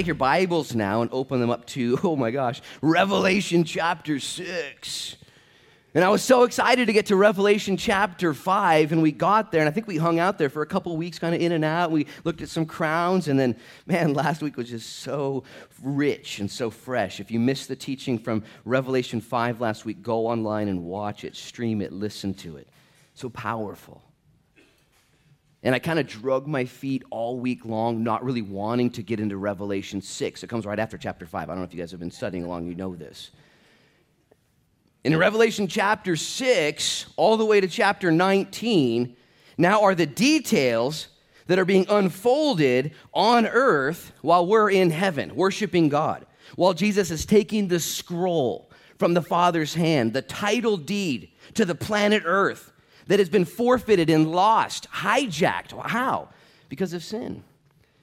Take your Bibles now and open them up to, oh my gosh, Revelation chapter 6. And I was so excited to get to Revelation chapter 5, and we got there, and I think we hung out there for a couple weeks, kind of in and out. We looked at some crowns, and then, man, last week was just so rich and so fresh. If you missed the teaching from Revelation 5 last week, go online and watch it, stream it, listen to it. So powerful. And I kind of drug my feet all week long, not really wanting to get into Revelation 6. It comes right after chapter 5. I don't know if you guys have been studying along, you know this. In Revelation chapter 6, all the way to chapter 19, now are the details that are being unfolded on earth while we're in heaven, worshiping God. While Jesus is taking the scroll from the Father's hand, the title deed to the planet earth that has been forfeited and lost, hijacked. How? Because of sin,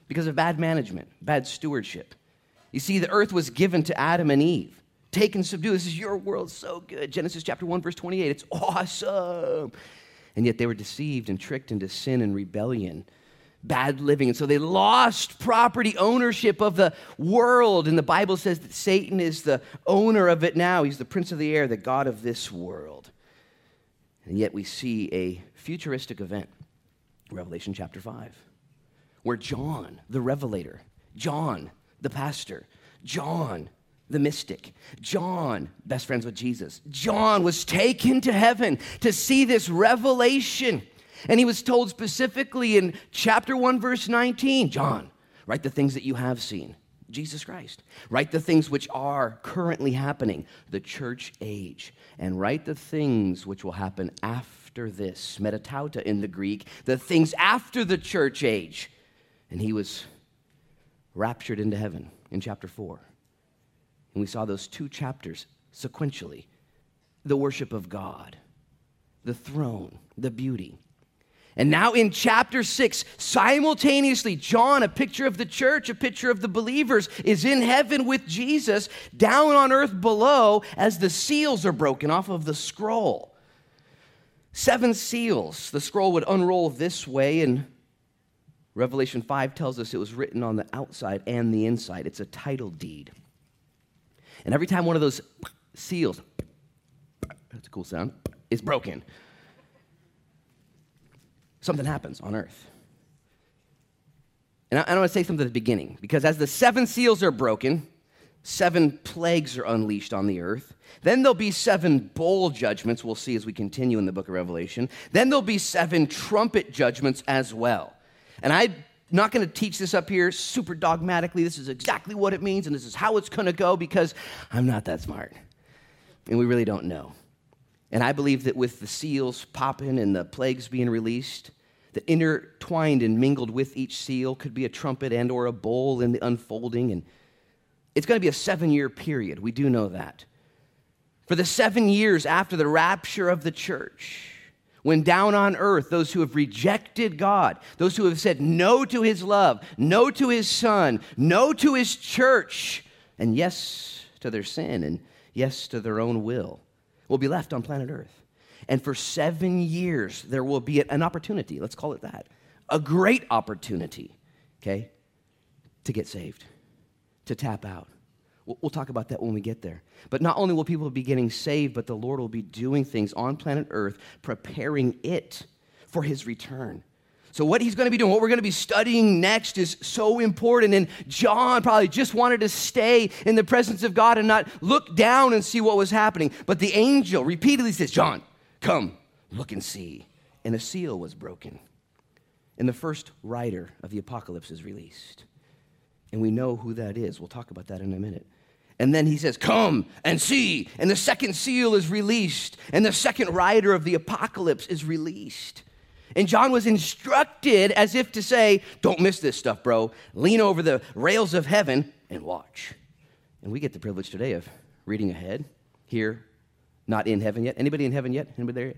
because of bad management, bad stewardship. You see, the earth was given to Adam and Eve take and subdue. This is your world, so good. Genesis chapter 1, verse 28. It's awesome. And yet they were deceived and tricked into sin and rebellion, bad living. And so they lost property ownership of the world. And the Bible says that Satan is the owner of it now. He's the prince of the air, the God of this world. And yet we see a futuristic event, Revelation chapter 5, where John, the revelator, John, the pastor, John, the mystic. John, best friends with Jesus. John was taken to heaven to see this revelation. And he was told specifically in chapter 1, verse 19 John, write the things that you have seen. Jesus Christ. Write the things which are currently happening, the church age. And write the things which will happen after this, metatauta in the Greek, the things after the church age. And he was raptured into heaven in chapter 4. And we saw those two chapters sequentially the worship of God, the throne, the beauty. And now in chapter six, simultaneously, John, a picture of the church, a picture of the believers, is in heaven with Jesus, down on earth below, as the seals are broken off of the scroll. Seven seals. The scroll would unroll this way, and Revelation 5 tells us it was written on the outside and the inside. It's a title deed. And every time one of those seals, that's a cool sound, is broken, something happens on earth. And I, I want to say something at the beginning, because as the seven seals are broken, seven plagues are unleashed on the earth. Then there'll be seven bowl judgments, we'll see as we continue in the book of Revelation. Then there'll be seven trumpet judgments as well. And I'm not going to teach this up here super dogmatically. This is exactly what it means, and this is how it's going to go because I'm not that smart. And we really don't know. And I believe that with the seals popping and the plagues being released, that intertwined and mingled with each seal could be a trumpet and or a bowl in the unfolding and it's going to be a 7-year period. We do know that. For the 7 years after the rapture of the church, when down on earth, those who have rejected God, those who have said no to his love, no to his son, no to his church, and yes to their sin and yes to their own will, will be left on planet earth. And for seven years, there will be an opportunity, let's call it that, a great opportunity, okay, to get saved, to tap out. We'll talk about that when we get there. But not only will people be getting saved, but the Lord will be doing things on planet Earth, preparing it for his return. So, what he's going to be doing, what we're going to be studying next is so important. And John probably just wanted to stay in the presence of God and not look down and see what was happening. But the angel repeatedly says, John, come, look and see. And a seal was broken. And the first rider of the apocalypse is released. And we know who that is. We'll talk about that in a minute. And then he says, Come and see. And the second seal is released, and the second rider of the apocalypse is released. And John was instructed as if to say, Don't miss this stuff, bro. Lean over the rails of heaven and watch. And we get the privilege today of reading ahead here, not in heaven yet. Anybody in heaven yet? Anybody there yet?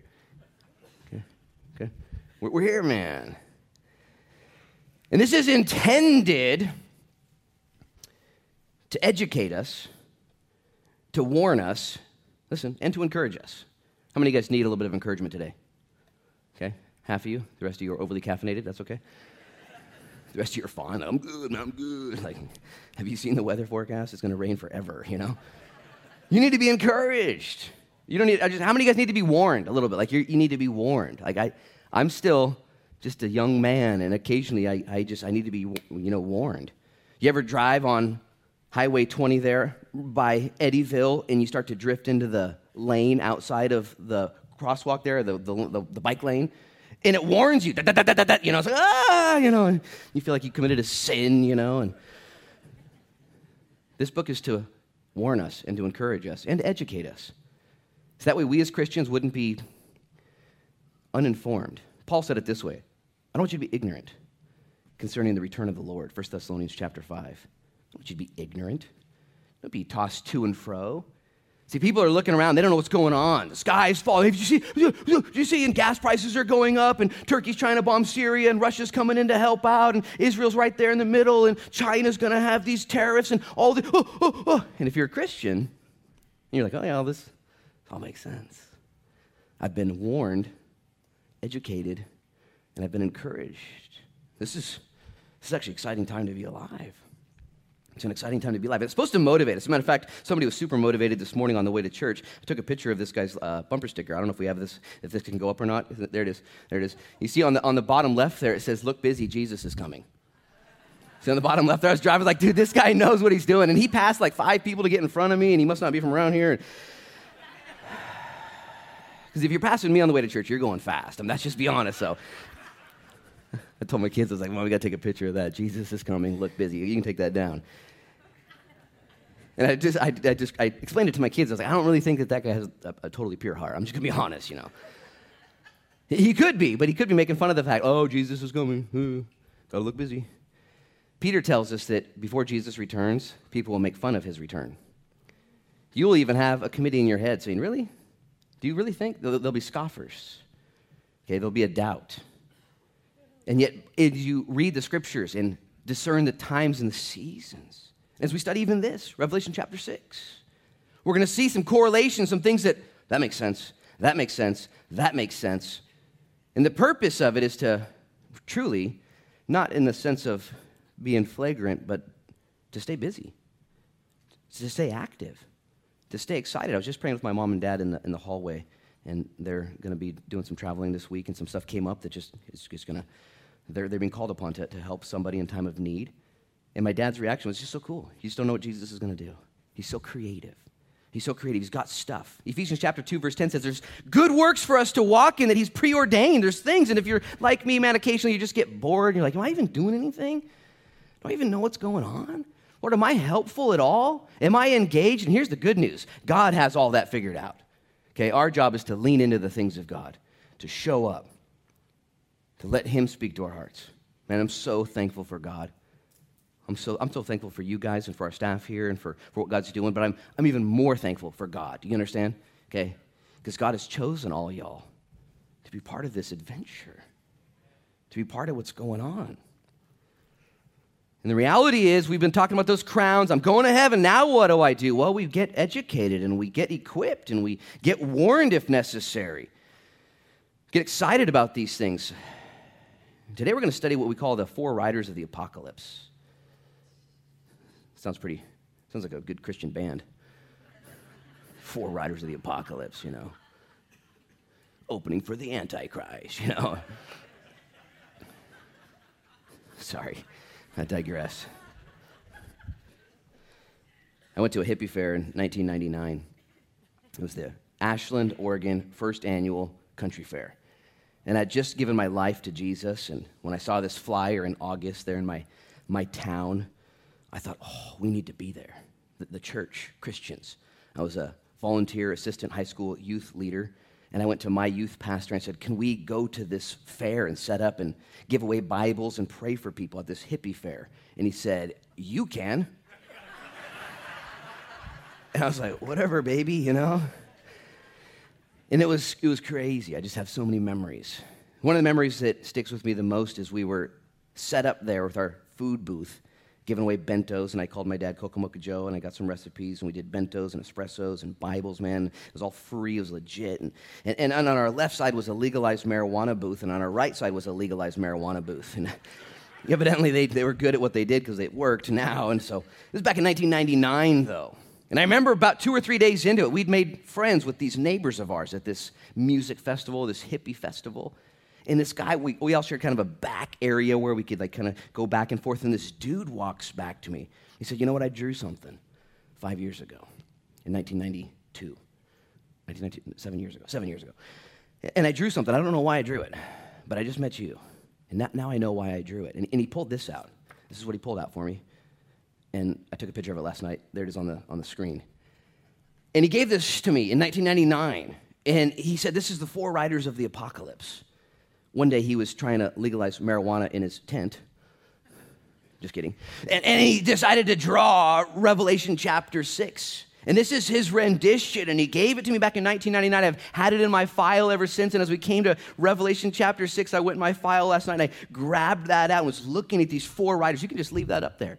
Okay. Okay. We're, here, man. And this is intended to educate us, to warn us, listen, and to encourage us. How many of you guys need a little bit of encouragement today? Okay, half of you. The rest of you are overly caffeinated. That's okay. The rest of you are fine. I'm good, I'm good. Like, have you seen the weather forecast? It's going to rain forever, you know? You need to be encouraged. You don't need, I just, how many of you guys need to be warned a little bit? Like, you need to be warned. Like, I, I'm still just a young man, and occasionally I, I just, I need to be, you know, warned. You ever drive on Highway 20 there by Eddyville, and you start to drift into the lane outside of the crosswalk there, the, the, the, the bike lane? And it warns you, you know, it's like, ah, you know, and you feel like you committed a sin, you know, and this book is to warn us and to encourage us and educate us. So that way we as Christians wouldn't be uninformed. Paul said it this way I don't want you to be ignorant concerning the return of the Lord, 1 Thessalonians chapter 5. I don't want you to be ignorant. Don't be tossed to and fro. See, people are looking around, they don't know what's going on. The sky is falling. Did you see, you see, and gas prices are going up, and Turkey's trying to bomb Syria, and Russia's coming in to help out, and Israel's right there in the middle, and China's going to have these tariffs, and all the, oh, oh, oh. And if you're a Christian, you're like, oh, yeah, all this all makes sense. I've been warned, educated, and I've been encouraged. This is, this is actually an exciting time to be alive. It's an exciting time to be alive. It's supposed to motivate. Us. As a matter of fact, somebody was super motivated this morning on the way to church. I took a picture of this guy's uh, bumper sticker. I don't know if we have this, if this can go up or not. There it is. There it is. You see on the, on the bottom left there, it says, Look busy, Jesus is coming. See on the bottom left there, I was driving like, dude, this guy knows what he's doing. And he passed like five people to get in front of me, and he must not be from around here. Because if you're passing me on the way to church, you're going fast. I mean, let's just be honest. So I told my kids, I was like, Mom, we got to take a picture of that. Jesus is coming. Look busy. You can take that down. And I just, I, I, just, I explained it to my kids. I was like, I don't really think that that guy has a, a totally pure heart. I'm just gonna be honest, you know. He could be, but he could be making fun of the fact, oh, Jesus is coming. Uh, gotta look busy. Peter tells us that before Jesus returns, people will make fun of his return. You will even have a committee in your head saying, Really? Do you really think? There'll, there'll be scoffers. Okay, there'll be a doubt. And yet, as you read the scriptures and discern the times and the seasons, as we study even this, Revelation chapter 6. We're going to see some correlations, some things that, that makes sense, that makes sense, that makes sense. And the purpose of it is to truly, not in the sense of being flagrant, but to stay busy, to stay active, to stay excited. I was just praying with my mom and dad in the, in the hallway, and they're going to be doing some traveling this week, and some stuff came up that just is going to, they're, they're being called upon to, to help somebody in time of need. And my dad's reaction was just so cool. You just don't know what Jesus is going to do. He's so creative. He's so creative. He's got stuff. Ephesians chapter 2, verse 10 says there's good works for us to walk in that he's preordained. There's things. And if you're like me, man, occasionally you just get bored. You're like, am I even doing anything? Do I even know what's going on? Lord, am I helpful at all? Am I engaged? And here's the good news God has all that figured out. Okay, our job is to lean into the things of God, to show up, to let Him speak to our hearts. Man, I'm so thankful for God. I'm so, I'm so thankful for you guys and for our staff here and for, for what God's doing, but I'm, I'm even more thankful for God. Do you understand? Okay? Because God has chosen all y'all to be part of this adventure, to be part of what's going on. And the reality is, we've been talking about those crowns. I'm going to heaven. Now, what do I do? Well, we get educated and we get equipped and we get warned if necessary. Get excited about these things. Today, we're going to study what we call the four riders of the apocalypse. Sounds pretty, sounds like a good Christian band. Four Riders of the Apocalypse, you know. Opening for the Antichrist, you know. Sorry, I digress. I went to a hippie fair in 1999. It was the Ashland, Oregon first annual country fair. And I'd just given my life to Jesus. And when I saw this flyer in August there in my, my town, I thought, oh, we need to be there. The, the church, Christians. I was a volunteer assistant high school youth leader. And I went to my youth pastor and said, Can we go to this fair and set up and give away Bibles and pray for people at this hippie fair? And he said, You can. and I was like, Whatever, baby, you know? And it was, it was crazy. I just have so many memories. One of the memories that sticks with me the most is we were set up there with our food booth giving away bentos, and I called my dad Kokomoka Joe, and I got some recipes, and we did bentos and espressos and Bibles, man. It was all free, it was legit. And, and, and on our left side was a legalized marijuana booth, and on our right side was a legalized marijuana booth. And Evidently, they, they were good at what they did because it worked now. And so, this was back in 1999, though. And I remember about two or three days into it, we'd made friends with these neighbors of ours at this music festival, this hippie festival. And this guy, we, we all shared kind of a back area where we could like kind of go back and forth. And this dude walks back to me. He said, You know what? I drew something five years ago in 1992. 1992 seven years ago. Seven years ago. And I drew something. I don't know why I drew it, but I just met you. And now I know why I drew it. And, and he pulled this out. This is what he pulled out for me. And I took a picture of it last night. There it is on the, on the screen. And he gave this to me in 1999. And he said, This is the four riders of the apocalypse. One day he was trying to legalize marijuana in his tent. Just kidding. And, and he decided to draw Revelation chapter 6. And this is his rendition, and he gave it to me back in 1999. I've had it in my file ever since. And as we came to Revelation chapter 6, I went in my file last night and I grabbed that out and was looking at these four riders. You can just leave that up there.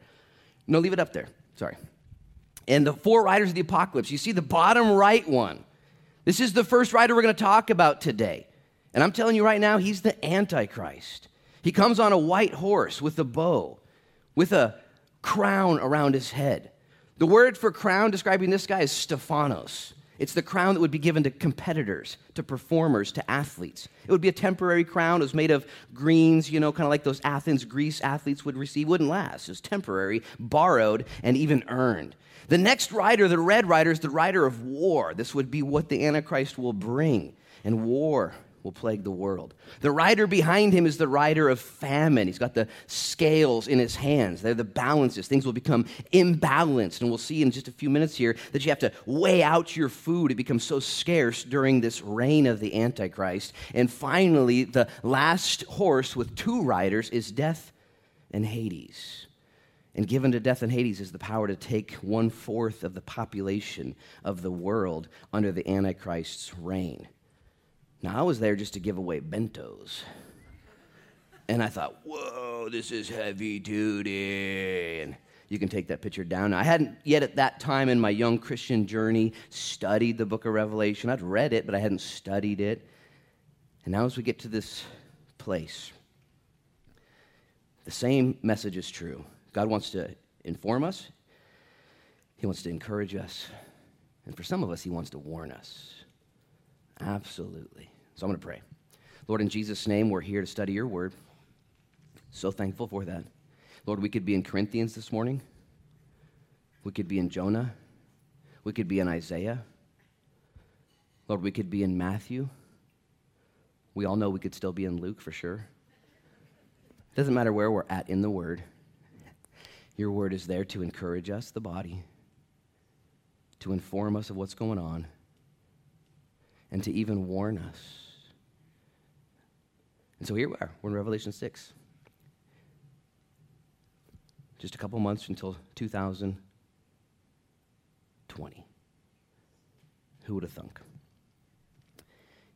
No, leave it up there. Sorry. And the four riders of the apocalypse. You see the bottom right one. This is the first rider we're going to talk about today. And I'm telling you right now, he's the Antichrist. He comes on a white horse with a bow, with a crown around his head. The word for crown describing this guy is Stephanos. It's the crown that would be given to competitors, to performers, to athletes. It would be a temporary crown. It was made of greens, you know, kind of like those Athens, Greece athletes would receive. Wouldn't last. It was temporary, borrowed, and even earned. The next rider, the red rider, is the rider of war. This would be what the Antichrist will bring. And war will plague the world. The rider behind him is the rider of famine. He's got the scales in his hands. They're the balances. Things will become imbalanced. And we'll see in just a few minutes here that you have to weigh out your food. It becomes so scarce during this reign of the Antichrist. And finally, the last horse with two riders is death and Hades. And given to death and Hades is the power to take one fourth of the population of the world under the Antichrist's reign. Now, I was there just to give away bentos. And I thought, whoa, this is heavy duty. And you can take that picture down. I hadn't yet at that time in my young Christian journey studied the book of Revelation. I'd read it, but I hadn't studied it. And now, as we get to this place, the same message is true. God wants to inform us, He wants to encourage us, and for some of us, He wants to warn us. Absolutely. So I'm going to pray. Lord, in Jesus' name, we're here to study your word. So thankful for that. Lord, we could be in Corinthians this morning. We could be in Jonah. We could be in Isaiah. Lord, we could be in Matthew. We all know we could still be in Luke for sure. It doesn't matter where we're at in the Word. Your Word is there to encourage us, the body, to inform us of what's going on and to even warn us. So here we are. We're in Revelation 6. Just a couple months until 2020. Who would have thunk?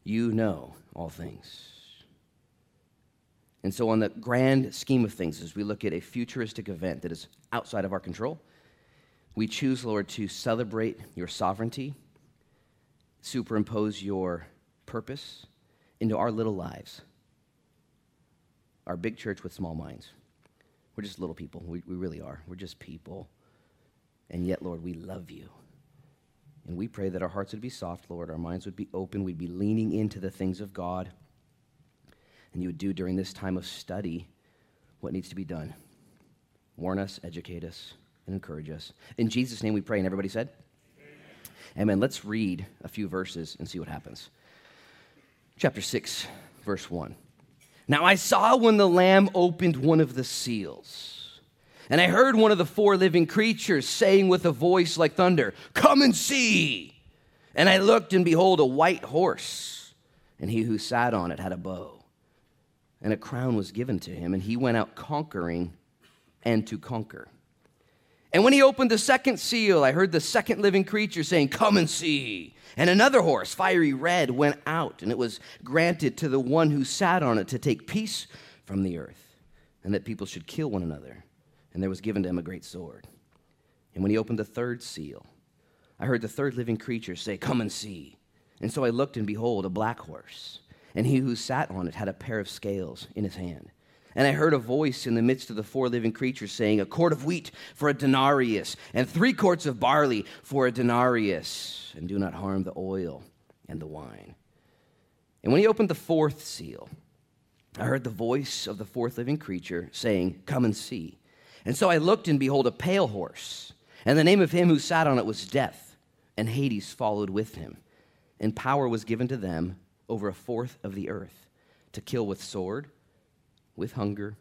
You know all things. And so, on the grand scheme of things, as we look at a futuristic event that is outside of our control, we choose, Lord, to celebrate your sovereignty superimpose your purpose into our little lives. Our big church with small minds. We're just little people. We, we really are. We're just people. And yet, Lord, we love you. And we pray that our hearts would be soft, Lord. Our minds would be open. We'd be leaning into the things of God. And you would do during this time of study what needs to be done. Warn us, educate us, and encourage us. In Jesus' name we pray. And everybody said, Amen. Let's read a few verses and see what happens. Chapter 6, verse 1. Now I saw when the Lamb opened one of the seals, and I heard one of the four living creatures saying with a voice like thunder, Come and see. And I looked, and behold, a white horse, and he who sat on it had a bow, and a crown was given to him, and he went out conquering and to conquer. And when he opened the second seal, I heard the second living creature saying, Come and see. And another horse, fiery red, went out, and it was granted to the one who sat on it to take peace from the earth, and that people should kill one another. And there was given to him a great sword. And when he opened the third seal, I heard the third living creature say, Come and see. And so I looked, and behold, a black horse. And he who sat on it had a pair of scales in his hand. And I heard a voice in the midst of the four living creatures saying, A quart of wheat for a denarius, and three quarts of barley for a denarius, and do not harm the oil and the wine. And when he opened the fourth seal, I heard the voice of the fourth living creature saying, Come and see. And so I looked, and behold, a pale horse. And the name of him who sat on it was Death, and Hades followed with him. And power was given to them over a fourth of the earth to kill with sword with hunger,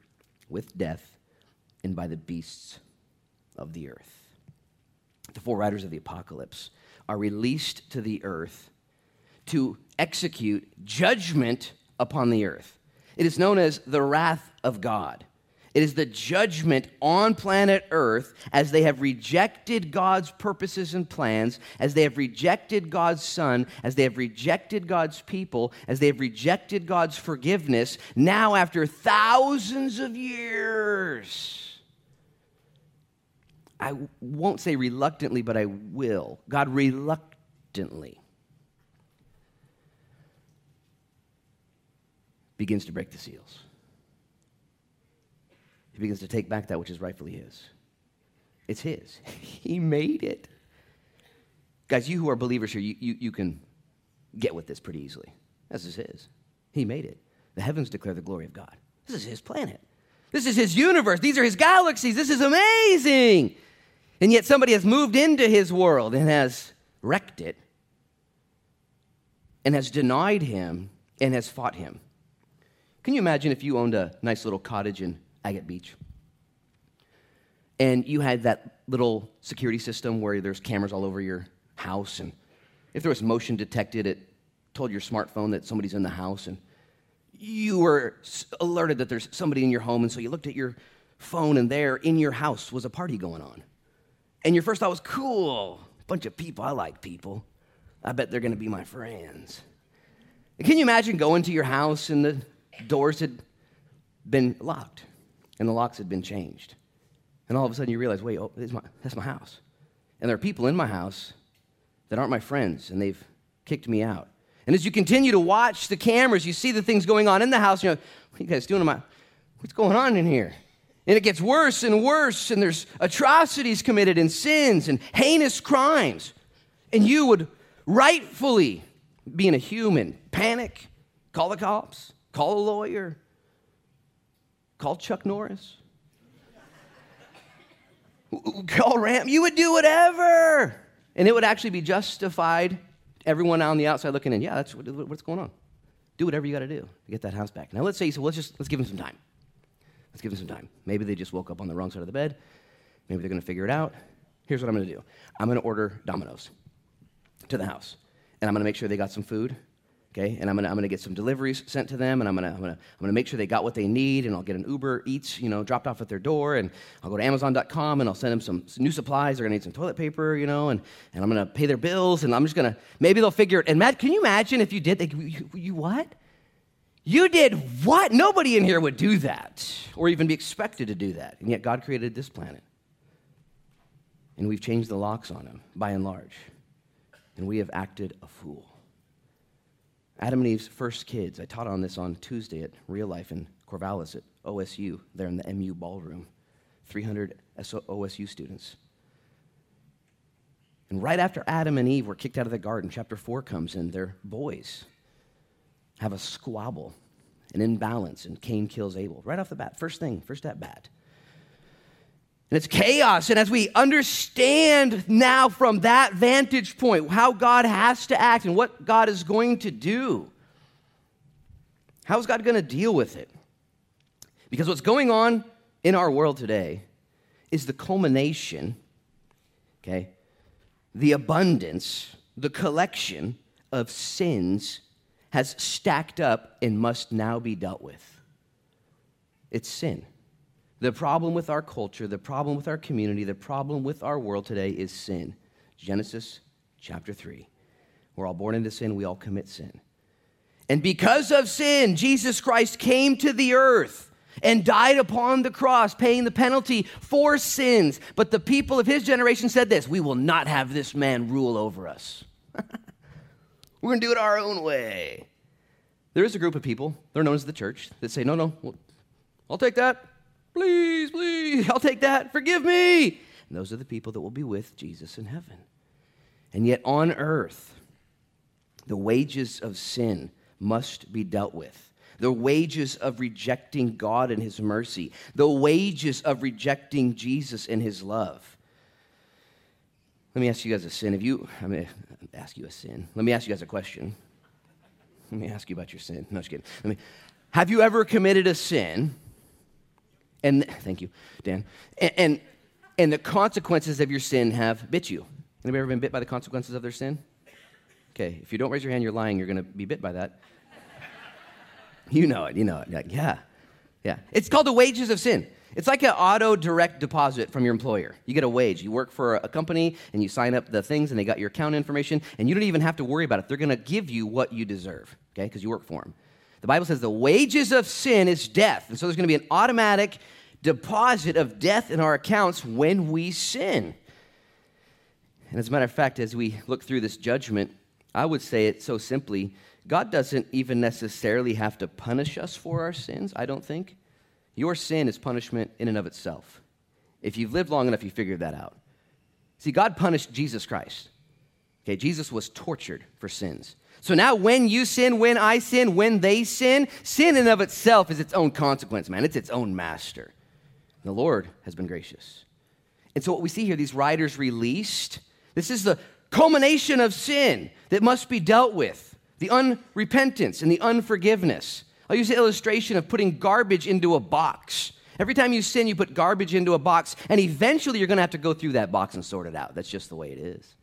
with death, and by the beasts of the earth. The four riders of the apocalypse are released to the earth to execute judgment upon the earth. It is known as the wrath of God. It is the judgment on planet Earth as they have rejected God's purposes and plans, as they have rejected God's Son, as they have rejected God's people, as they have rejected God's forgiveness. Now, after thousands of years, I won't say reluctantly, but I will. God reluctantly begins to break the seals he begins to take back that which is rightfully his. It's his. he made it. Guys, you who are believers here, you, you, you can get with this pretty easily. This is his. He made it. The heavens declare the glory of God. This is his planet. This is his universe. These are his galaxies. This is amazing. And yet somebody has moved into his world and has wrecked it and has denied him and has fought him. Can you imagine if you owned a nice little cottage in Agate Beach. And you had that little security system where there's cameras all over your house. And if there was motion detected, it told your smartphone that somebody's in the house. And you were alerted that there's somebody in your home. And so you looked at your phone, and there in your house was a party going on. And your first thought was, cool, bunch of people. I like people. I bet they're going to be my friends. Can you imagine going to your house and the doors had been locked? And the locks had been changed. And all of a sudden you realize, wait, oh, my, that's my house. And there are people in my house that aren't my friends, and they've kicked me out. And as you continue to watch the cameras, you see the things going on in the house. You know, what are you guys doing? In my, what's going on in here? And it gets worse and worse, and there's atrocities committed and sins and heinous crimes. And you would rightfully, being a human, panic, call the cops, call a lawyer, Call Chuck Norris. Call Ram. You would do whatever. And it would actually be justified. Everyone on the outside looking in, yeah, that's what, what's going on. Do whatever you got to do to get that house back. Now let's say, so let's just let's give him some time. Let's give him some time. Maybe they just woke up on the wrong side of the bed. Maybe they're going to figure it out. Here's what I'm going to do. I'm going to order Domino's to the house, and I'm going to make sure they got some food okay? And I'm gonna, I'm gonna get some deliveries sent to them, and I'm gonna, I'm, gonna, I'm gonna make sure they got what they need, and I'll get an Uber Eats, you know, dropped off at their door, and I'll go to Amazon.com, and I'll send them some, new supplies. They're gonna need some toilet paper, you know, and, and I'm gonna pay their bills, and I'm just gonna, maybe they'll figure it. And Matt, can you imagine if you did, they, you, you what? You did what? Nobody in here would do that, or even be expected to do that. And yet God created this planet. And we've changed the locks on him, by and large. And we have acted a fool. Adam and Eve's first kids. I taught on this on Tuesday at Real Life in Corvallis at OSU, there in the MU ballroom. 300 OSU students. And right after Adam and Eve were kicked out of the garden, chapter 4 comes in. Their boys have a squabble, an imbalance, and Cain kills Abel. Right off the bat, first thing, first at bat. And it's chaos. And as we understand now from that vantage point how God has to act and what God is going to do, how is God going to deal with it? Because what's going on in our world today is the culmination, okay, the abundance, the collection of sins has stacked up and must now be dealt with. It's sin. The problem with our culture, the problem with our community, the problem with our world today is sin. Genesis chapter 3. We're all born into sin, we all commit sin. And because of sin, Jesus Christ came to the earth and died upon the cross, paying the penalty for sins. But the people of his generation said this We will not have this man rule over us. We're going to do it our own way. There is a group of people, they're known as the church, that say, No, no, I'll take that. Please, please, I'll take that. Forgive me. And those are the people that will be with Jesus in heaven. And yet on earth, the wages of sin must be dealt with. The wages of rejecting God and His mercy, the wages of rejecting Jesus and His love. Let me ask you guys a sin. Have you, going to ask you a sin. Let me ask you guys a question. Let me ask you about your sin. No, just kidding. Let me, have you ever committed a sin? And thank you, Dan. And, and, and the consequences of your sin have bit you. Anybody ever been bit by the consequences of their sin? Okay, if you don't raise your hand, you're lying. You're going to be bit by that. You know it. You know it. Like, yeah, yeah. It's called the wages of sin. It's like an auto direct deposit from your employer. You get a wage. You work for a company and you sign up the things and they got your account information and you don't even have to worry about it. They're going to give you what you deserve, okay, because you work for them. The Bible says the wages of sin is death. And so there's going to be an automatic deposit of death in our accounts when we sin. And as a matter of fact, as we look through this judgment, I would say it so simply God doesn't even necessarily have to punish us for our sins, I don't think. Your sin is punishment in and of itself. If you've lived long enough, you figured that out. See, God punished Jesus Christ. Okay, Jesus was tortured for sins. So now, when you sin, when I sin, when they sin, sin in of itself is its own consequence, man. It's its own master. The Lord has been gracious. And so, what we see here, these riders released, this is the culmination of sin that must be dealt with the unrepentance and the unforgiveness. I'll use the illustration of putting garbage into a box. Every time you sin, you put garbage into a box, and eventually you're going to have to go through that box and sort it out. That's just the way it is.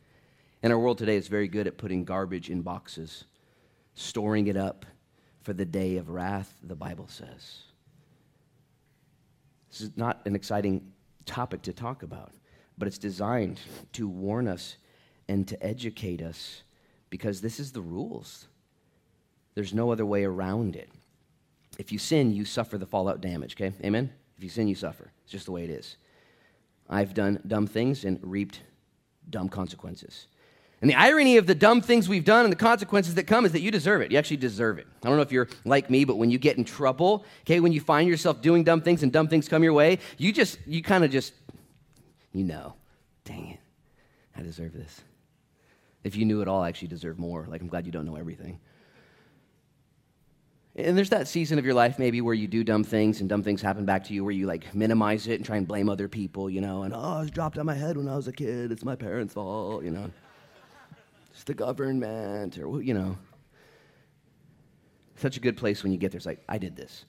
And our world today is very good at putting garbage in boxes, storing it up for the day of wrath, the Bible says. This is not an exciting topic to talk about, but it's designed to warn us and to educate us because this is the rules. There's no other way around it. If you sin, you suffer the fallout damage, okay? Amen? If you sin, you suffer. It's just the way it is. I've done dumb things and reaped dumb consequences. And the irony of the dumb things we've done and the consequences that come is that you deserve it. You actually deserve it. I don't know if you're like me, but when you get in trouble, okay, when you find yourself doing dumb things and dumb things come your way, you just, you kind of just, you know, dang it, I deserve this. If you knew it all, I actually deserve more. Like, I'm glad you don't know everything. And there's that season of your life maybe where you do dumb things and dumb things happen back to you where you like minimize it and try and blame other people, you know, and oh, I was dropped on my head when I was a kid. It's my parents' fault, you know. It's the government or, you know. Such a good place when you get there. It's like, I did this.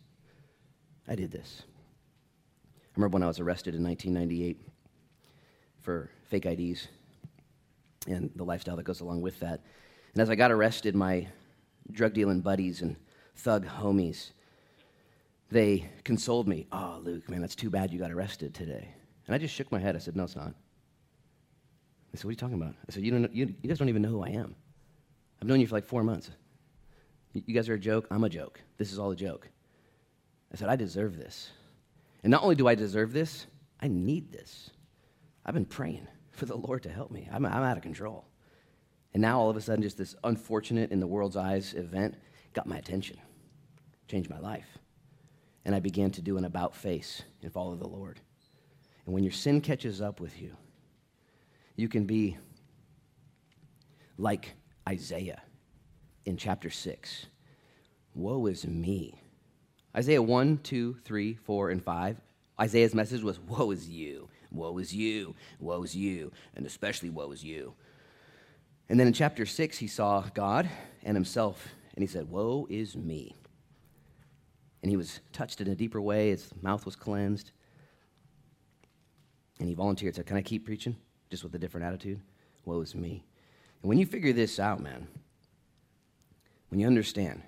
I did this. I remember when I was arrested in 1998 for fake IDs and the lifestyle that goes along with that. And as I got arrested, my drug dealing buddies and thug homies, they consoled me. Oh, Luke, man, that's too bad you got arrested today. And I just shook my head. I said, No, it's not. They said, What are you talking about? I said, You, don't, you, you guys don't even know who I am. I've known you for like four months. You, you guys are a joke. I'm a joke. This is all a joke. I said, I deserve this. And not only do I deserve this, I need this. I've been praying for the Lord to help me. I'm, I'm out of control. And now all of a sudden, just this unfortunate, in the world's eyes, event got my attention, changed my life. And I began to do an about face and follow the Lord. And when your sin catches up with you, you can be like Isaiah in chapter 6. Woe is me. Isaiah 1, 2, 3, 4, and 5. Isaiah's message was, Woe is you. Woe is you, woe is you, and especially woe is you. And then in chapter 6, he saw God and himself, and he said, Woe is me. And he was touched in a deeper way. His mouth was cleansed. And he volunteered, said, Can I keep preaching? Just with a different attitude. Woe is me. And when you figure this out, man, when you understand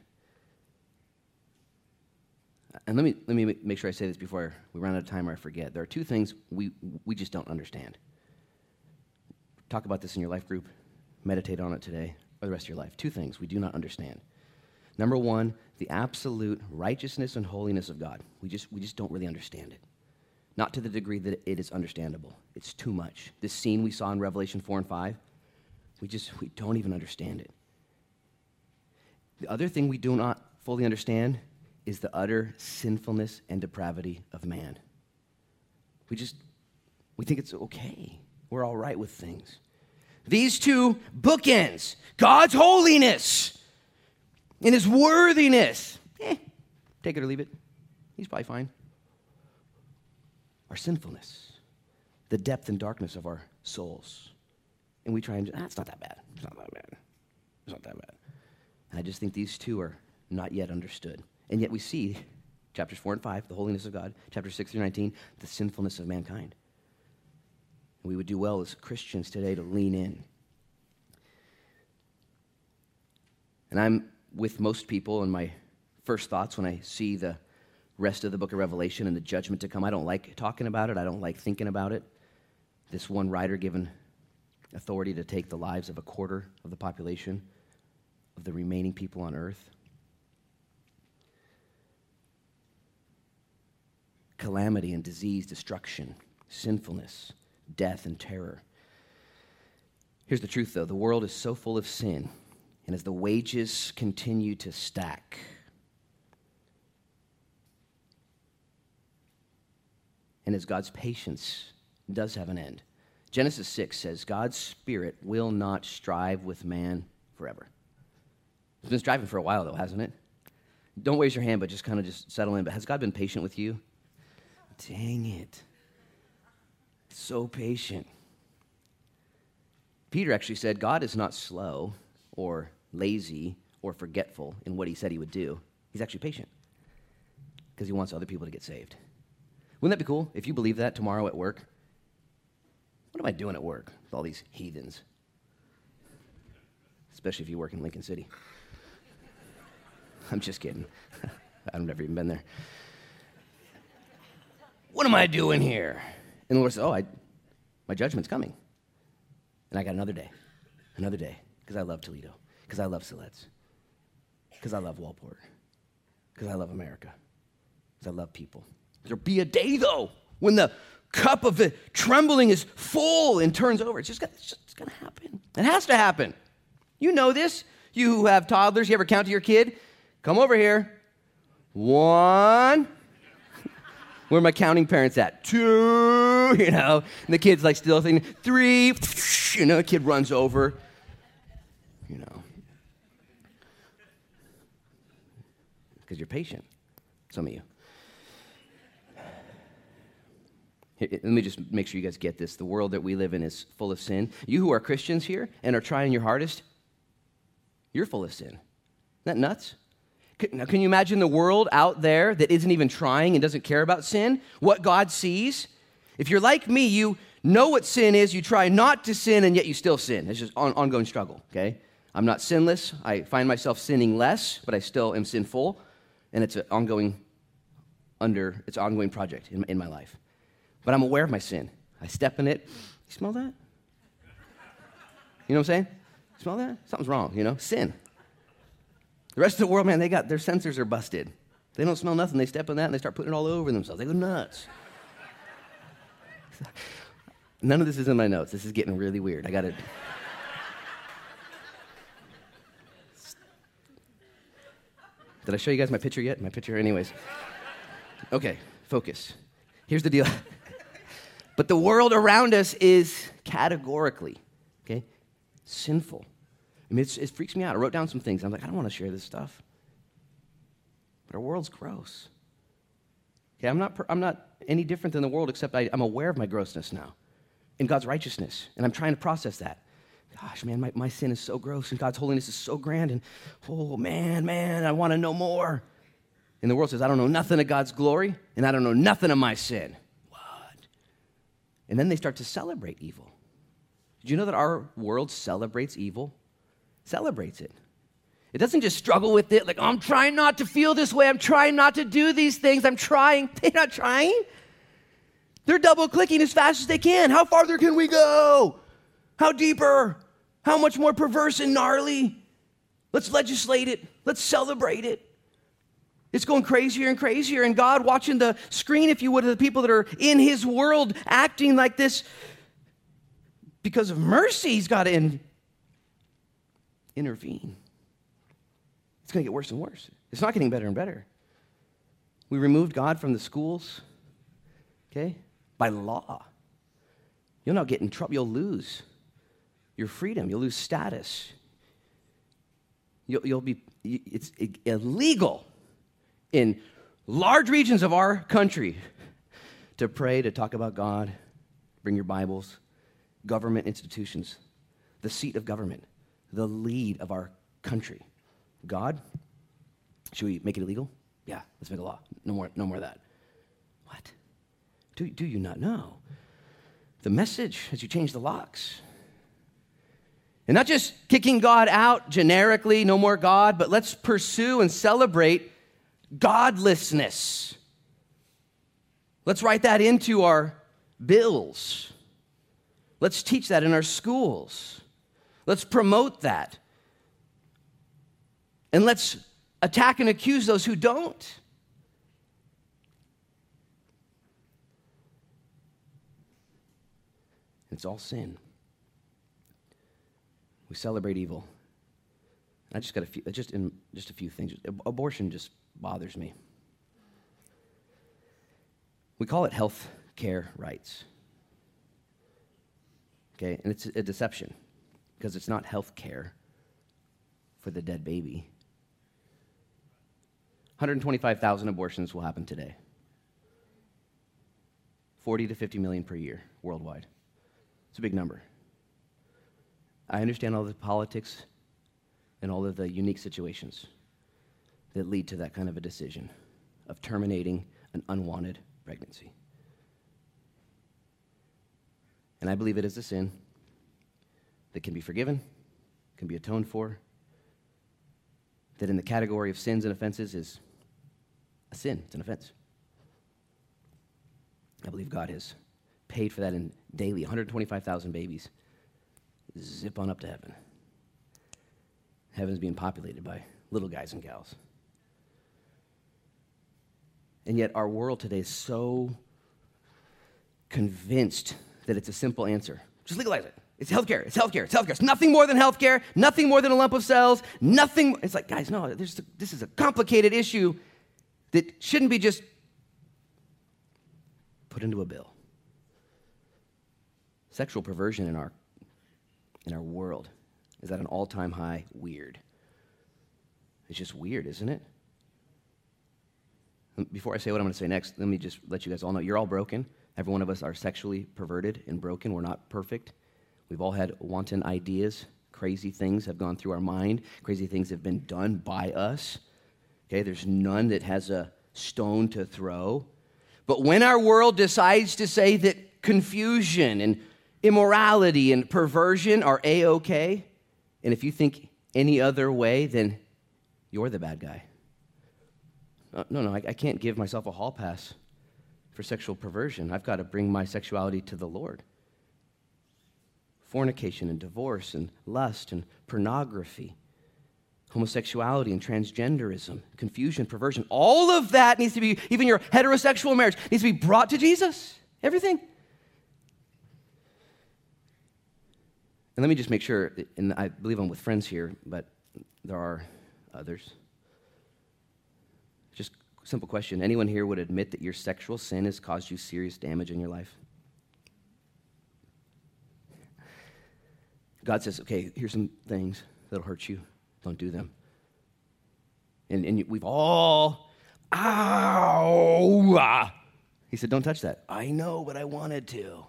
and let me, let me make sure I say this before we run out of time or I forget. There are two things we, we just don't understand. Talk about this in your life group, meditate on it today or the rest of your life. Two things we do not understand. Number one, the absolute righteousness and holiness of God. We just, we just don't really understand it. Not to the degree that it is understandable. It's too much. This scene we saw in Revelation 4 and 5, we just we don't even understand it. The other thing we do not fully understand is the utter sinfulness and depravity of man. We just, we think it's okay. We're all right with things. These two bookends God's holiness and his worthiness. Eh, take it or leave it. He's probably fine. Our sinfulness, the depth and darkness of our souls. And we try and, ah, it's not that bad. It's not that bad. It's not that bad. And I just think these two are not yet understood. And yet we see chapters 4 and 5, the holiness of God, chapter 6 through 19, the sinfulness of mankind. And we would do well as Christians today to lean in. And I'm with most people in my first thoughts when I see the rest of the book of Revelation and the judgment to come. I don't like talking about it, I don't like thinking about it. This one writer given authority to take the lives of a quarter of the population of the remaining people on earth. Calamity and disease, destruction, sinfulness, death, and terror. Here's the truth, though the world is so full of sin, and as the wages continue to stack, and as God's patience does have an end. Genesis 6 says, God's Spirit will not strive with man forever. It's been striving for a while, though, hasn't it? Don't raise your hand, but just kind of just settle in. But has God been patient with you? Dang it. So patient. Peter actually said, God is not slow or lazy or forgetful in what he said he would do. He's actually patient because he wants other people to get saved. Wouldn't that be cool if you believe that tomorrow at work? What am I doing at work with all these heathens? Especially if you work in Lincoln City. I'm just kidding. I've never even been there. What am I doing here? And the Lord said, Oh, I, my judgment's coming. And I got another day, another day, because I love Toledo, because I love Siletz, because I love Waldport, because I love America, because I love people. There'll be a day, though, when the cup of the trembling is full and turns over. It's just, it's just to happen. It has to happen. You know this. You who have toddlers, you ever count to your kid? Come over here. One. Where are my counting parents at? Two, you know. And the kid's like still thinking, three, you know, the kid runs over. You know. Because you're patient, some of you. Let me just make sure you guys get this. The world that we live in is full of sin. You who are Christians here and are trying your hardest, you're full of sin. Isn't that nuts? Now, can you imagine the world out there that isn't even trying and doesn't care about sin? What God sees? If you're like me, you know what sin is, you try not to sin, and yet you still sin. It's just on, ongoing struggle, okay? I'm not sinless. I find myself sinning less, but I still am sinful, and it's an ongoing under it's an ongoing project in, in my life but I'm aware of my sin. I step in it. You smell that? You know what I'm saying? Smell that? Something's wrong, you know? Sin. The rest of the world, man, they got their sensors are busted. They don't smell nothing. They step in that and they start putting it all over themselves. They go nuts. None of this is in my notes. This is getting really weird. I got to. Did I show you guys my picture yet? My picture, anyways. Okay, focus. Here's the deal. But the world around us is categorically, okay, sinful. I mean, it freaks me out. I wrote down some things. I'm like, I don't want to share this stuff. But our world's gross. Okay, I'm not, I'm not any different than the world, except I, I'm aware of my grossness now in God's righteousness, and I'm trying to process that. Gosh, man, my, my sin is so gross, and God's holiness is so grand, and oh, man, man, I want to know more. And the world says, I don't know nothing of God's glory, and I don't know nothing of my sin. And then they start to celebrate evil. Did you know that our world celebrates evil? Celebrates it. It doesn't just struggle with it, like, oh, I'm trying not to feel this way. I'm trying not to do these things. I'm trying. They're not trying. They're double clicking as fast as they can. How farther can we go? How deeper? How much more perverse and gnarly? Let's legislate it. Let's celebrate it. It's going crazier and crazier. And God watching the screen, if you would, of the people that are in His world acting like this because of mercy, He's got to in, intervene. It's going to get worse and worse. It's not getting better and better. We removed God from the schools, okay, by law. You'll not get in trouble. You'll lose your freedom. You'll lose status. You'll, you'll be, it's illegal in large regions of our country to pray, to talk about God, bring your Bibles, government institutions, the seat of government, the lead of our country. God, should we make it illegal? Yeah, let's make a law. No more, no more of that. What? Do, do you not know? The message as you change the locks. And not just kicking God out generically, no more God, but let's pursue and celebrate godlessness. Let's write that into our bills. Let's teach that in our schools. Let's promote that. And let's attack and accuse those who don't. It's all sin. We celebrate evil. I just got a few, just in just a few things. Abortion just bothers me. We call it health care rights. Okay, and it's a deception because it's not health care for the dead baby. 125,000 abortions will happen today. 40 to 50 million per year worldwide. It's a big number. I understand all the politics and all of the unique situations that lead to that kind of a decision of terminating an unwanted pregnancy. And I believe it is a sin that can be forgiven, can be atoned for, that in the category of sins and offenses is a sin, it's an offense. I believe God has paid for that in daily 125,000 babies zip on up to heaven. Heaven's being populated by little guys and gals. And yet, our world today is so convinced that it's a simple answer. Just legalize it. It's healthcare. It's healthcare. It's healthcare. It's nothing more than healthcare. Nothing more than a lump of cells. Nothing. It's like, guys, no. this is a complicated issue that shouldn't be just put into a bill. Sexual perversion in our in our world is at an all-time high. Weird. It's just weird, isn't it? Before I say what I'm going to say next, let me just let you guys all know you're all broken. Every one of us are sexually perverted and broken. We're not perfect. We've all had wanton ideas. Crazy things have gone through our mind. Crazy things have been done by us. Okay, there's none that has a stone to throw. But when our world decides to say that confusion and immorality and perversion are a okay, and if you think any other way, then you're the bad guy. Uh, no, no, I, I can't give myself a hall pass for sexual perversion. I've got to bring my sexuality to the Lord. Fornication and divorce and lust and pornography, homosexuality and transgenderism, confusion, perversion, all of that needs to be, even your heterosexual marriage, needs to be brought to Jesus. Everything. And let me just make sure, and I believe I'm with friends here, but there are others. Simple question. Anyone here would admit that your sexual sin has caused you serious damage in your life? God says, okay, here's some things that'll hurt you. Don't do them. And, and we've all, ow! He said, don't touch that. I know, but I wanted to.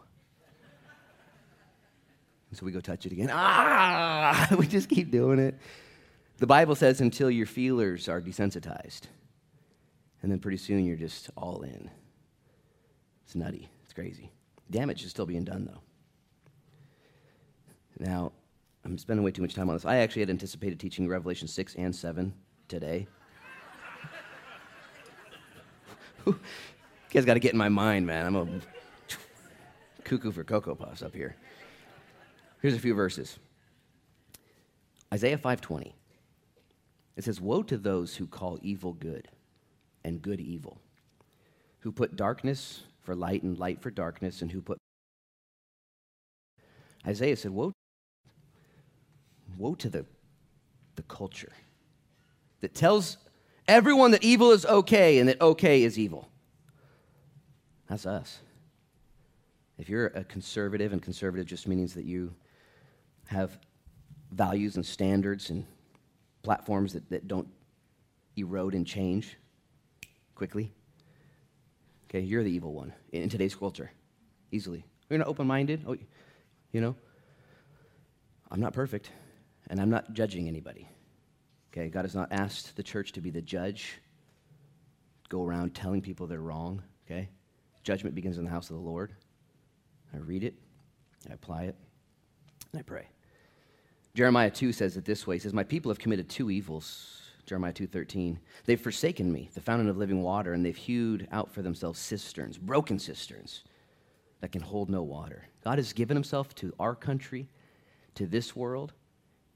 And so we go touch it again. Ah! We just keep doing it. The Bible says until your feelers are desensitized. And then pretty soon you're just all in. It's nutty. It's crazy. Damage is still being done, though. Now, I'm spending way too much time on this. I actually had anticipated teaching Revelation 6 and 7 today. you guys got to get in my mind, man. I'm a cuckoo for Cocoa Puffs up here. Here's a few verses. Isaiah 5:20. It says, "Woe to those who call evil good and good evil, who put darkness for light and light for darkness, and who put Isaiah said, Woe, woe to the, the culture that tells everyone that evil is okay and that okay is evil. That's us. If you're a conservative, and conservative just means that you have values and standards and platforms that, that don't erode and change quickly, okay, you're the evil one in today's culture, easily. You're not open minded, oh, you know? I'm not perfect, and I'm not judging anybody. Okay, God has not asked the church to be the judge, go around telling people they're wrong, okay? Judgment begins in the house of the Lord. I read it, I apply it, and I pray. Jeremiah 2 says it this way. He says, My people have committed two evils. Jeremiah 2:13. They've forsaken me, the fountain of living water, and they've hewed out for themselves cisterns, broken cisterns that can hold no water. God has given himself to our country, to this world,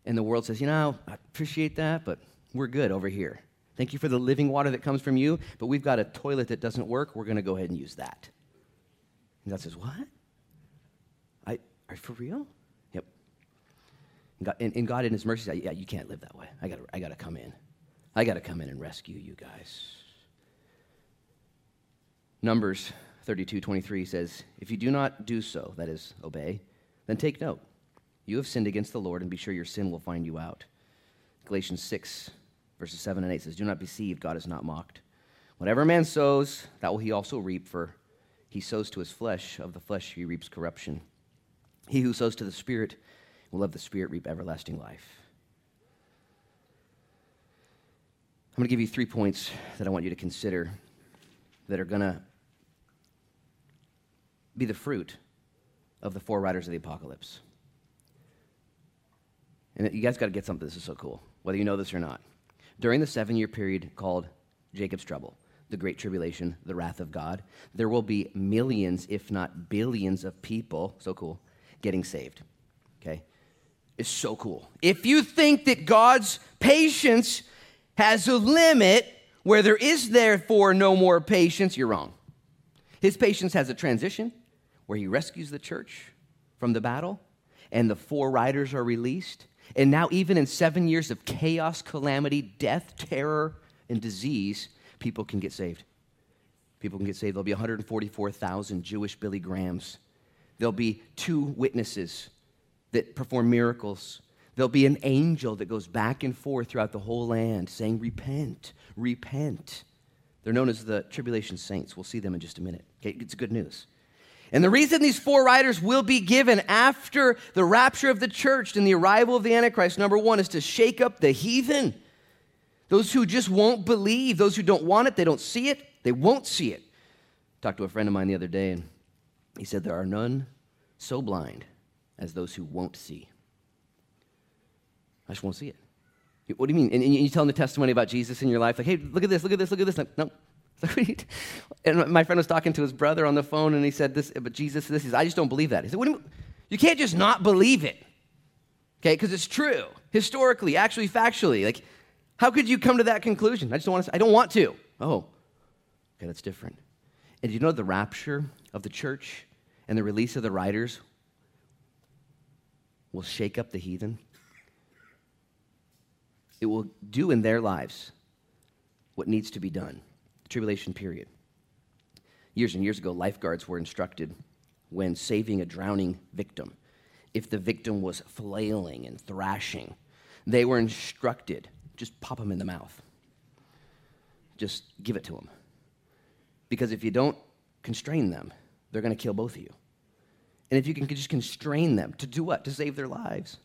and the world says, "You know, I appreciate that, but we're good over here. Thank you for the living water that comes from you, but we've got a toilet that doesn't work. We're going to go ahead and use that." And God says, "What? I are you for real?" Yep. And God, and, and God in his mercy said, "Yeah, you can't live that way. I got I got to come in." I got to come in and rescue you guys. Numbers 32 23 says, If you do not do so, that is, obey, then take note. You have sinned against the Lord, and be sure your sin will find you out. Galatians 6, verses 7 and 8 says, Do not be deceived, God is not mocked. Whatever man sows, that will he also reap, for he sows to his flesh, of the flesh he reaps corruption. He who sows to the Spirit will of the Spirit reap everlasting life. I'm going to give you three points that I want you to consider that are going to be the fruit of the four riders of the apocalypse. And you guys got to get something. This is so cool, whether you know this or not. During the seven year period called Jacob's trouble, the Great Tribulation, the wrath of God, there will be millions, if not billions, of people, so cool, getting saved. Okay? It's so cool. If you think that God's patience has a limit where there is therefore no more patience, you're wrong. His patience has a transition where he rescues the church from the battle and the four riders are released. And now, even in seven years of chaos, calamity, death, terror, and disease, people can get saved. People can get saved. There'll be 144,000 Jewish Billy Grahams. There'll be two witnesses that perform miracles. There'll be an angel that goes back and forth throughout the whole land saying, Repent, repent. They're known as the tribulation saints. We'll see them in just a minute. Okay, it's good news. And the reason these four riders will be given after the rapture of the church and the arrival of the Antichrist, number one, is to shake up the heathen. Those who just won't believe, those who don't want it, they don't see it, they won't see it. I talked to a friend of mine the other day, and he said, There are none so blind as those who won't see. I just won't see it. What do you mean? And you tell them the testimony about Jesus in your life, like, hey, look at this, look at this, look at this. Like, no. and my friend was talking to his brother on the phone, and he said, this, but Jesus, this is, I just don't believe that. He said, what do you? You can't just not believe it. Okay, because it's true. Historically, actually, factually. Like, how could you come to that conclusion? I just don't want to, I don't want to. Oh, okay, that's different. And you know the rapture of the church and the release of the riders will shake up the heathen? It will do in their lives what needs to be done. The tribulation period. Years and years ago, lifeguards were instructed when saving a drowning victim. If the victim was flailing and thrashing, they were instructed just pop them in the mouth. Just give it to them. Because if you don't constrain them, they're going to kill both of you. And if you can just constrain them to do what? To save their lives.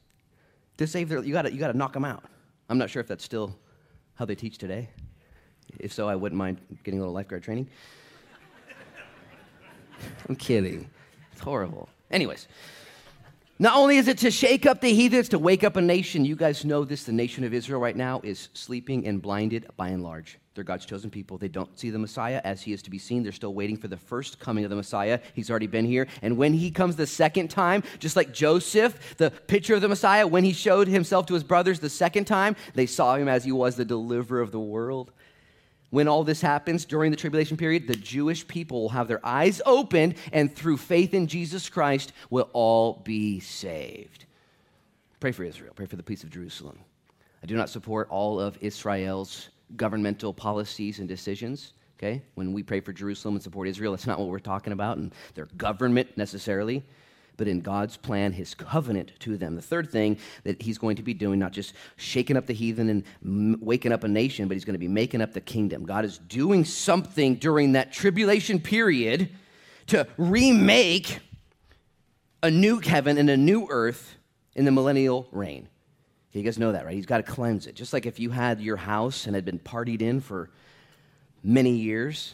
To save their you got you got to knock them out. I'm not sure if that's still how they teach today. If so, I wouldn't mind getting a little lifeguard training. I'm kidding. It's horrible. Anyways, not only is it to shake up the heathens, to wake up a nation, you guys know this the nation of Israel right now is sleeping and blinded by and large. They're God's chosen people. They don't see the Messiah as he is to be seen. They're still waiting for the first coming of the Messiah. He's already been here. And when he comes the second time, just like Joseph, the picture of the Messiah, when he showed himself to his brothers the second time, they saw him as he was the deliverer of the world. When all this happens during the tribulation period, the Jewish people will have their eyes opened, and through faith in Jesus Christ, will all be saved. Pray for Israel. Pray for the peace of Jerusalem. I do not support all of Israel's governmental policies and decisions. Okay? When we pray for Jerusalem and support Israel, that's not what we're talking about, and their government necessarily, but in God's plan, his covenant to them. The third thing that he's going to be doing, not just shaking up the heathen and waking up a nation, but he's going to be making up the kingdom. God is doing something during that tribulation period to remake a new heaven and a new earth in the millennial reign. You guys know that, right? He's got to cleanse it. Just like if you had your house and had been partied in for many years,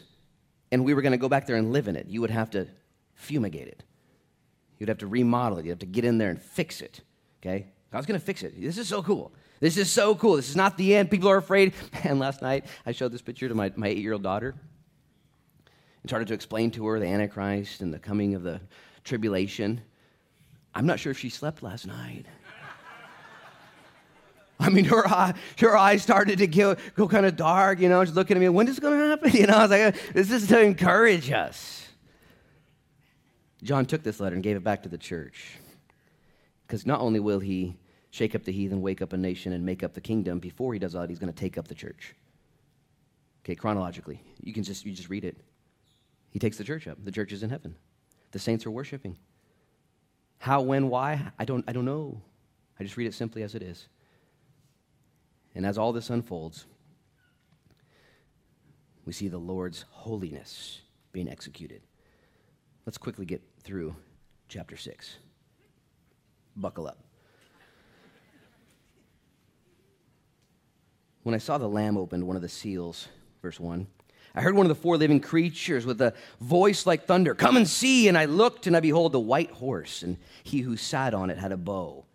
and we were going to go back there and live in it, you would have to fumigate it. You'd have to remodel it. You'd have to get in there and fix it. Okay? God's going to fix it. This is so cool. This is so cool. This is not the end. People are afraid. And last night, I showed this picture to my, my eight year old daughter and started to explain to her the Antichrist and the coming of the tribulation. I'm not sure if she slept last night. I mean, her, eye, her eyes started to go, go kind of dark, you know. She's looking at me, when is it going to happen? You know, I was like, this is to encourage us. John took this letter and gave it back to the church. Because not only will he shake up the heathen, wake up a nation, and make up the kingdom, before he does all that, he's going to take up the church. Okay, chronologically. You can just, you just read it. He takes the church up. The church is in heaven. The saints are worshiping. How, when, why? I don't, I don't know. I just read it simply as it is. And as all this unfolds, we see the Lord's holiness being executed. Let's quickly get through chapter 6. Buckle up. When I saw the Lamb opened one of the seals, verse 1, I heard one of the four living creatures with a voice like thunder, Come and see! And I looked, and I behold the white horse, and he who sat on it had a bow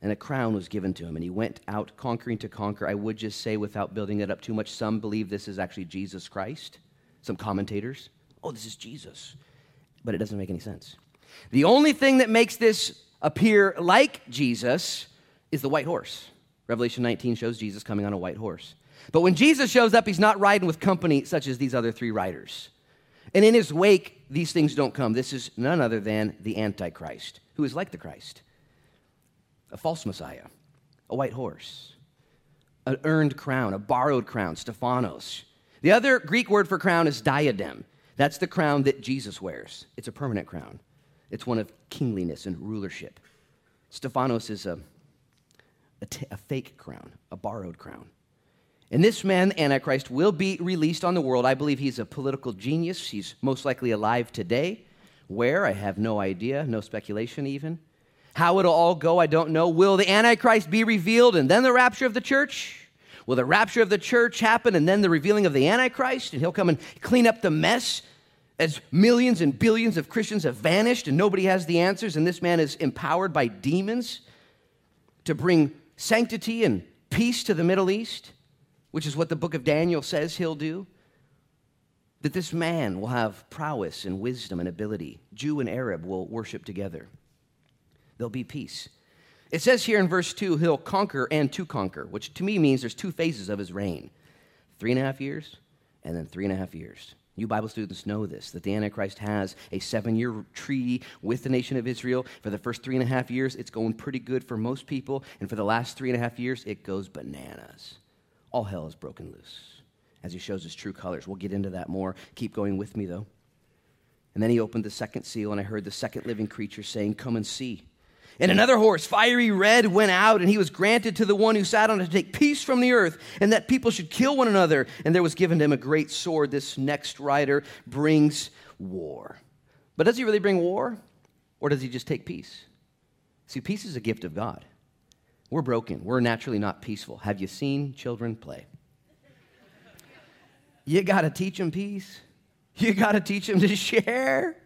and a crown was given to him, and he went out conquering to conquer. I would just say, without building it up too much, some believe this is actually Jesus Christ. Some commentators, oh, this is Jesus. But it doesn't make any sense. The only thing that makes this appear like Jesus is the white horse. Revelation 19 shows Jesus coming on a white horse. But when Jesus shows up, he's not riding with company such as these other three riders. And in his wake, these things don't come. This is none other than the Antichrist, who is like the Christ a false Messiah, a white horse, an earned crown, a borrowed crown, Stephanos. The other Greek word for crown is diadem. That's the crown that Jesus wears. It's a permanent crown, it's one of kingliness and rulership. Stephanos is a, a, t- a fake crown, a borrowed crown. And this man, the Antichrist, will be released on the world. I believe he's a political genius. He's most likely alive today. Where? I have no idea, no speculation even. How it'll all go, I don't know. Will the Antichrist be revealed and then the rapture of the church? Will the rapture of the church happen and then the revealing of the Antichrist? And he'll come and clean up the mess as millions and billions of Christians have vanished and nobody has the answers, and this man is empowered by demons to bring sanctity and peace to the Middle East, which is what the book of Daniel says he'll do. That this man will have prowess and wisdom and ability. Jew and Arab will worship together there'll be peace. It says here in verse 2, he'll conquer and to conquer, which to me means there's two phases of his reign three and a half years and then three and a half years. You Bible students know this that the Antichrist has a seven year treaty with the nation of Israel. For the first three and a half years, it's going pretty good for most people. And for the last three and a half years, it goes bananas. All hell is broken loose as he shows his true colors. We'll get into that more. Keep going with me, though. And then he opened the second seal, and I heard the second living creature saying, Come and see. And another horse, fiery red, went out, and he was granted to the one who sat on it to take peace from the earth, and that people should kill one another. And there was given to him a great sword. This next rider brings war. But does he really bring war, or does he just take peace? See, peace is a gift of God. We're broken. We're naturally not peaceful. Have you seen children play? You got to teach them peace. You got to teach them to share.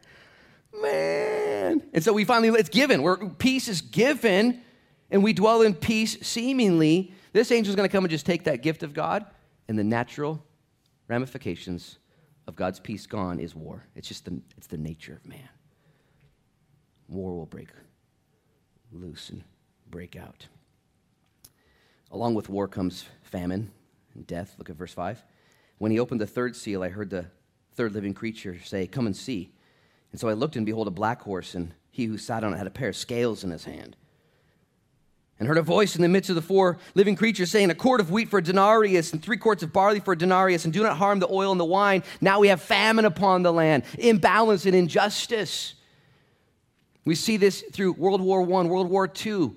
Man. And so we finally, it's given. Where peace is given, and we dwell in peace seemingly. This angel is going to come and just take that gift of God, and the natural ramifications of God's peace gone is war. It's just the, it's the nature of man. War will break loose and break out. Along with war comes famine and death. Look at verse 5. When he opened the third seal, I heard the third living creature say, Come and see. And so I looked, and behold, a black horse, and he who sat on it had a pair of scales in his hand. and heard a voice in the midst of the four living creatures saying, A quart of wheat for a denarius, and three quarts of barley for a denarius, and do not harm the oil and the wine. Now we have famine upon the land, imbalance and injustice. We see this through World War I, World War II,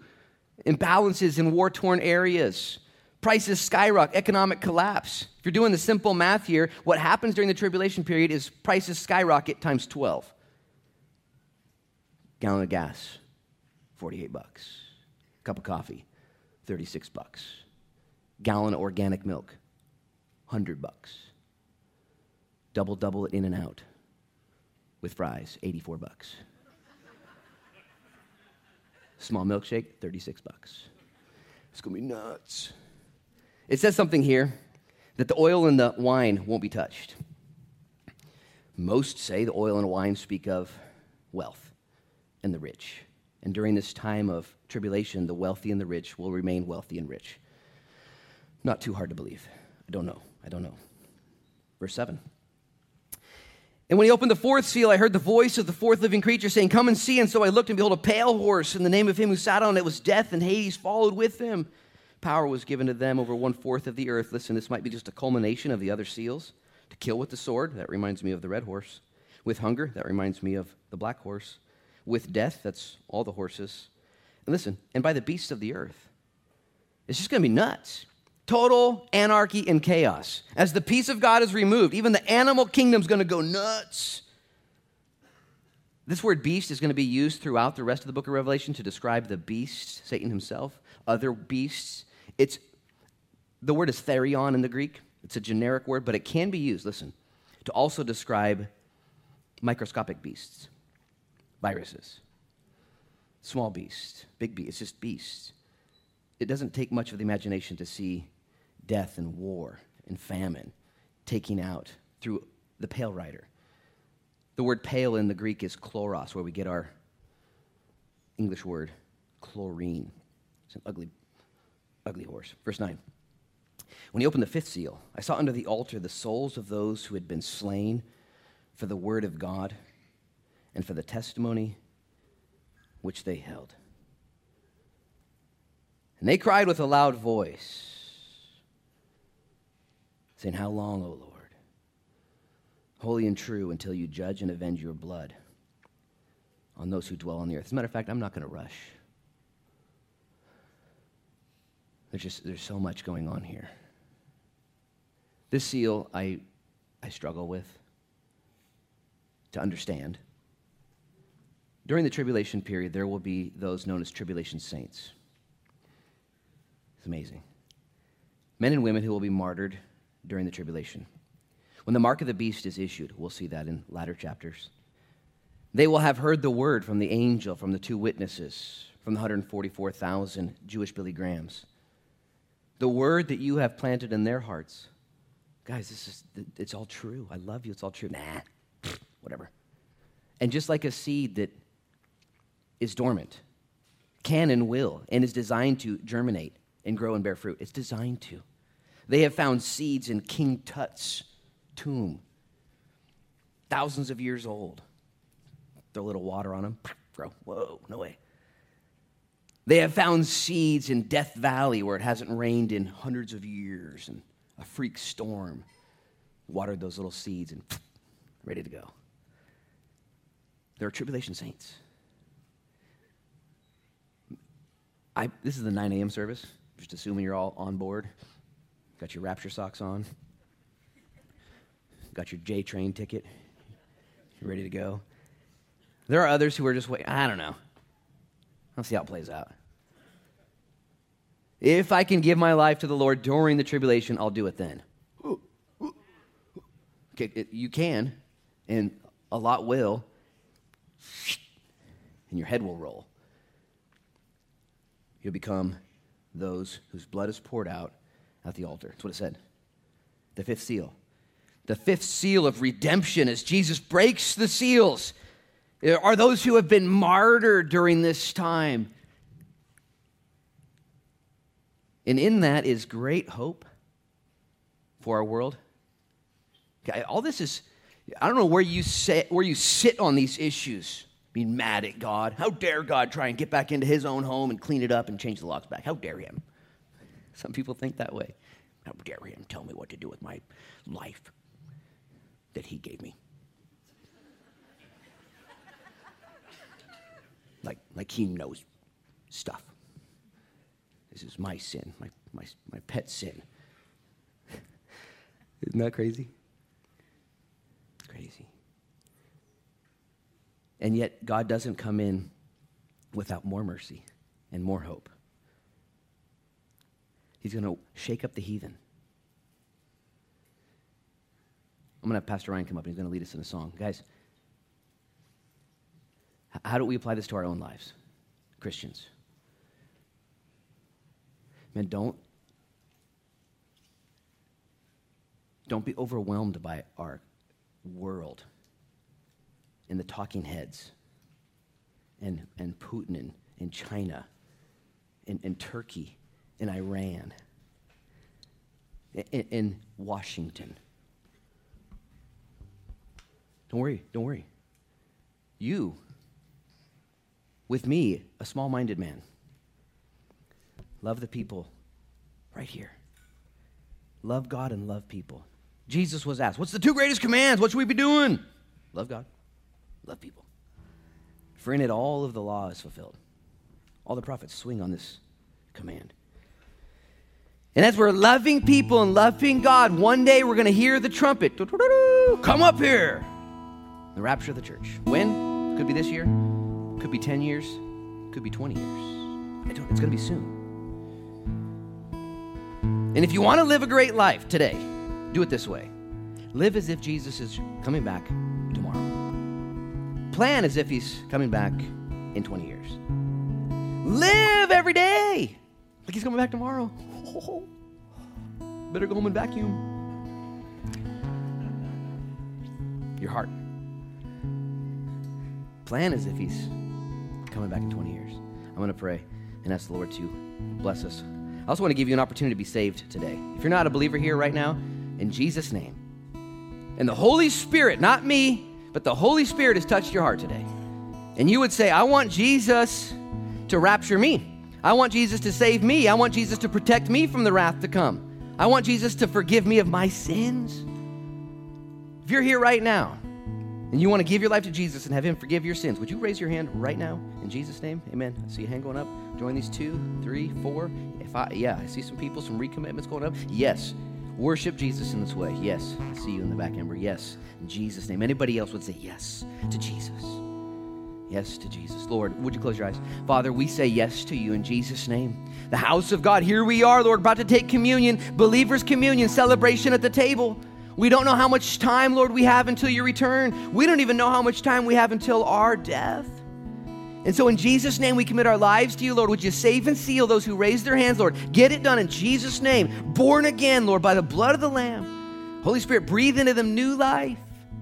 imbalances in war torn areas. Prices skyrocket, economic collapse. If you're doing the simple math here, what happens during the tribulation period is prices skyrocket times 12. Gallon of gas, 48 bucks. Cup of coffee, 36 bucks. Gallon of organic milk, 100 bucks. Double double it In-N-Out with fries, 84 bucks. Small milkshake, 36 bucks. It's going to be nuts. It says something here that the oil and the wine won't be touched. Most say the oil and wine speak of wealth and the rich. And during this time of tribulation, the wealthy and the rich will remain wealthy and rich. Not too hard to believe. I don't know. I don't know. Verse 7. And when he opened the fourth seal, I heard the voice of the fourth living creature saying, Come and see. And so I looked, and behold, a pale horse, and the name of him who sat on it was Death, and Hades followed with him power was given to them over one fourth of the earth. Listen, this might be just a culmination of the other seals. To kill with the sword, that reminds me of the red horse. With hunger, that reminds me of the black horse. With death, that's all the horses. And listen, and by the beasts of the earth. It's just going to be nuts. Total anarchy and chaos. As the peace of God is removed, even the animal kingdom's going to go nuts. This word beast is going to be used throughout the rest of the book of Revelation to describe the beast, Satan himself, other beasts, it's the word is therion in the Greek. It's a generic word, but it can be used, listen, to also describe microscopic beasts, viruses, small beasts, big beasts. It's just beasts. It doesn't take much of the imagination to see death and war and famine taking out through the pale rider. The word pale in the Greek is chloros, where we get our English word chlorine. It's an ugly ugly horse. Verse 9. When he opened the fifth seal, I saw under the altar the souls of those who had been slain for the word of God and for the testimony which they held. And they cried with a loud voice, saying, How long, O Lord? Holy and true until you judge and avenge your blood on those who dwell on the earth. As a matter of fact, I'm not going to rush. There's just there's so much going on here. This seal I I struggle with to understand. During the tribulation period, there will be those known as tribulation saints. It's amazing. Men and women who will be martyred during the tribulation. When the mark of the beast is issued, we'll see that in latter chapters. They will have heard the word from the angel, from the two witnesses, from the 144,000 Jewish Billy Grahams the word that you have planted in their hearts. Guys, this is it's all true. I love you. It's all true. Nah, whatever. And just like a seed that is dormant, can and will, and is designed to germinate and grow and bear fruit. It's designed to. They have found seeds in King Tut's tomb, thousands of years old. Throw a little water on them, grow. Whoa, no way. They have found seeds in Death Valley where it hasn't rained in hundreds of years, and a freak storm watered those little seeds and ready to go. There are tribulation saints. I, this is the 9 a.m. service, just assuming you're all on board. Got your rapture socks on, got your J train ticket, you're ready to go. There are others who are just waiting. I don't know. Let's see how it plays out. If I can give my life to the Lord during the tribulation, I'll do it then. Okay, you can, and a lot will, and your head will roll. You'll become those whose blood is poured out at the altar. That's what it said. The fifth seal. The fifth seal of redemption as Jesus breaks the seals are those who have been martyred during this time. And in that is great hope for our world. Okay, all this is, I don't know where you, sit, where you sit on these issues. Being mad at God. How dare God try and get back into his own home and clean it up and change the locks back? How dare him? Some people think that way. How dare him tell me what to do with my life that he gave me? like, like he knows stuff. This is my sin, my, my, my pet sin. Isn't that crazy? Crazy. And yet, God doesn't come in without more mercy and more hope. He's going to shake up the heathen. I'm going to have Pastor Ryan come up and he's going to lead us in a song. Guys, how do we apply this to our own lives, Christians? Man, don't don't be overwhelmed by our world and the talking heads and, and Putin and, and China and, and Turkey and Iran and, and Washington. Don't worry, don't worry. You, with me, a small minded man, love the people right here. Love God and love people. Jesus was asked, What's the two greatest commands? What should we be doing? Love God, love people. For in it, all of the law is fulfilled. All the prophets swing on this command. And as we're loving people and loving God, one day we're going to hear the trumpet. Come up here. The rapture of the church. When? Could be this year. Could be 10 years. Could be 20 years. it's going to be soon. And if you want to live a great life today, do it this way live as if Jesus is coming back tomorrow. Plan as if he's coming back in 20 years. Live every day like he's coming back tomorrow. Oh, better go home and vacuum. Your heart. Plan as if he's coming back in 20 years. I'm going to pray and ask the Lord to bless us. I also want to give you an opportunity to be saved today. If you're not a believer here right now, in Jesus' name. And the Holy Spirit, not me, but the Holy Spirit has touched your heart today. And you would say, I want Jesus to rapture me. I want Jesus to save me. I want Jesus to protect me from the wrath to come. I want Jesus to forgive me of my sins. If you're here right now and you want to give your life to Jesus and have Him forgive your sins, would you raise your hand right now in Jesus' name? Amen. I see a hand going up. Join these two, three, four. If I, yeah, I see some people, some recommitments going up. Yes. Worship Jesus in this way. Yes. I see you in the back, Amber. Yes. In Jesus' name. Anybody else would say yes to Jesus. Yes to Jesus. Lord, would you close your eyes? Father, we say yes to you in Jesus' name. The house of God, here we are, Lord, about to take communion, believers' communion, celebration at the table. We don't know how much time, Lord, we have until you return. We don't even know how much time we have until our death. And so, in Jesus' name, we commit our lives to you, Lord. Would you save and seal those who raise their hands, Lord? Get it done in Jesus' name. Born again, Lord, by the blood of the Lamb. Holy Spirit, breathe into them new life,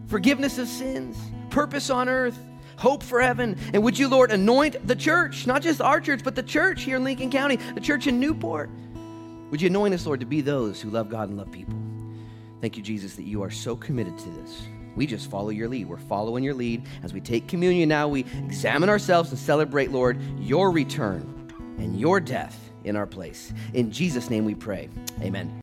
forgiveness of sins, purpose on earth, hope for heaven. And would you, Lord, anoint the church, not just our church, but the church here in Lincoln County, the church in Newport. Would you anoint us, Lord, to be those who love God and love people? Thank you, Jesus, that you are so committed to this. We just follow your lead. We're following your lead. As we take communion now, we examine ourselves and celebrate, Lord, your return and your death in our place. In Jesus' name we pray. Amen.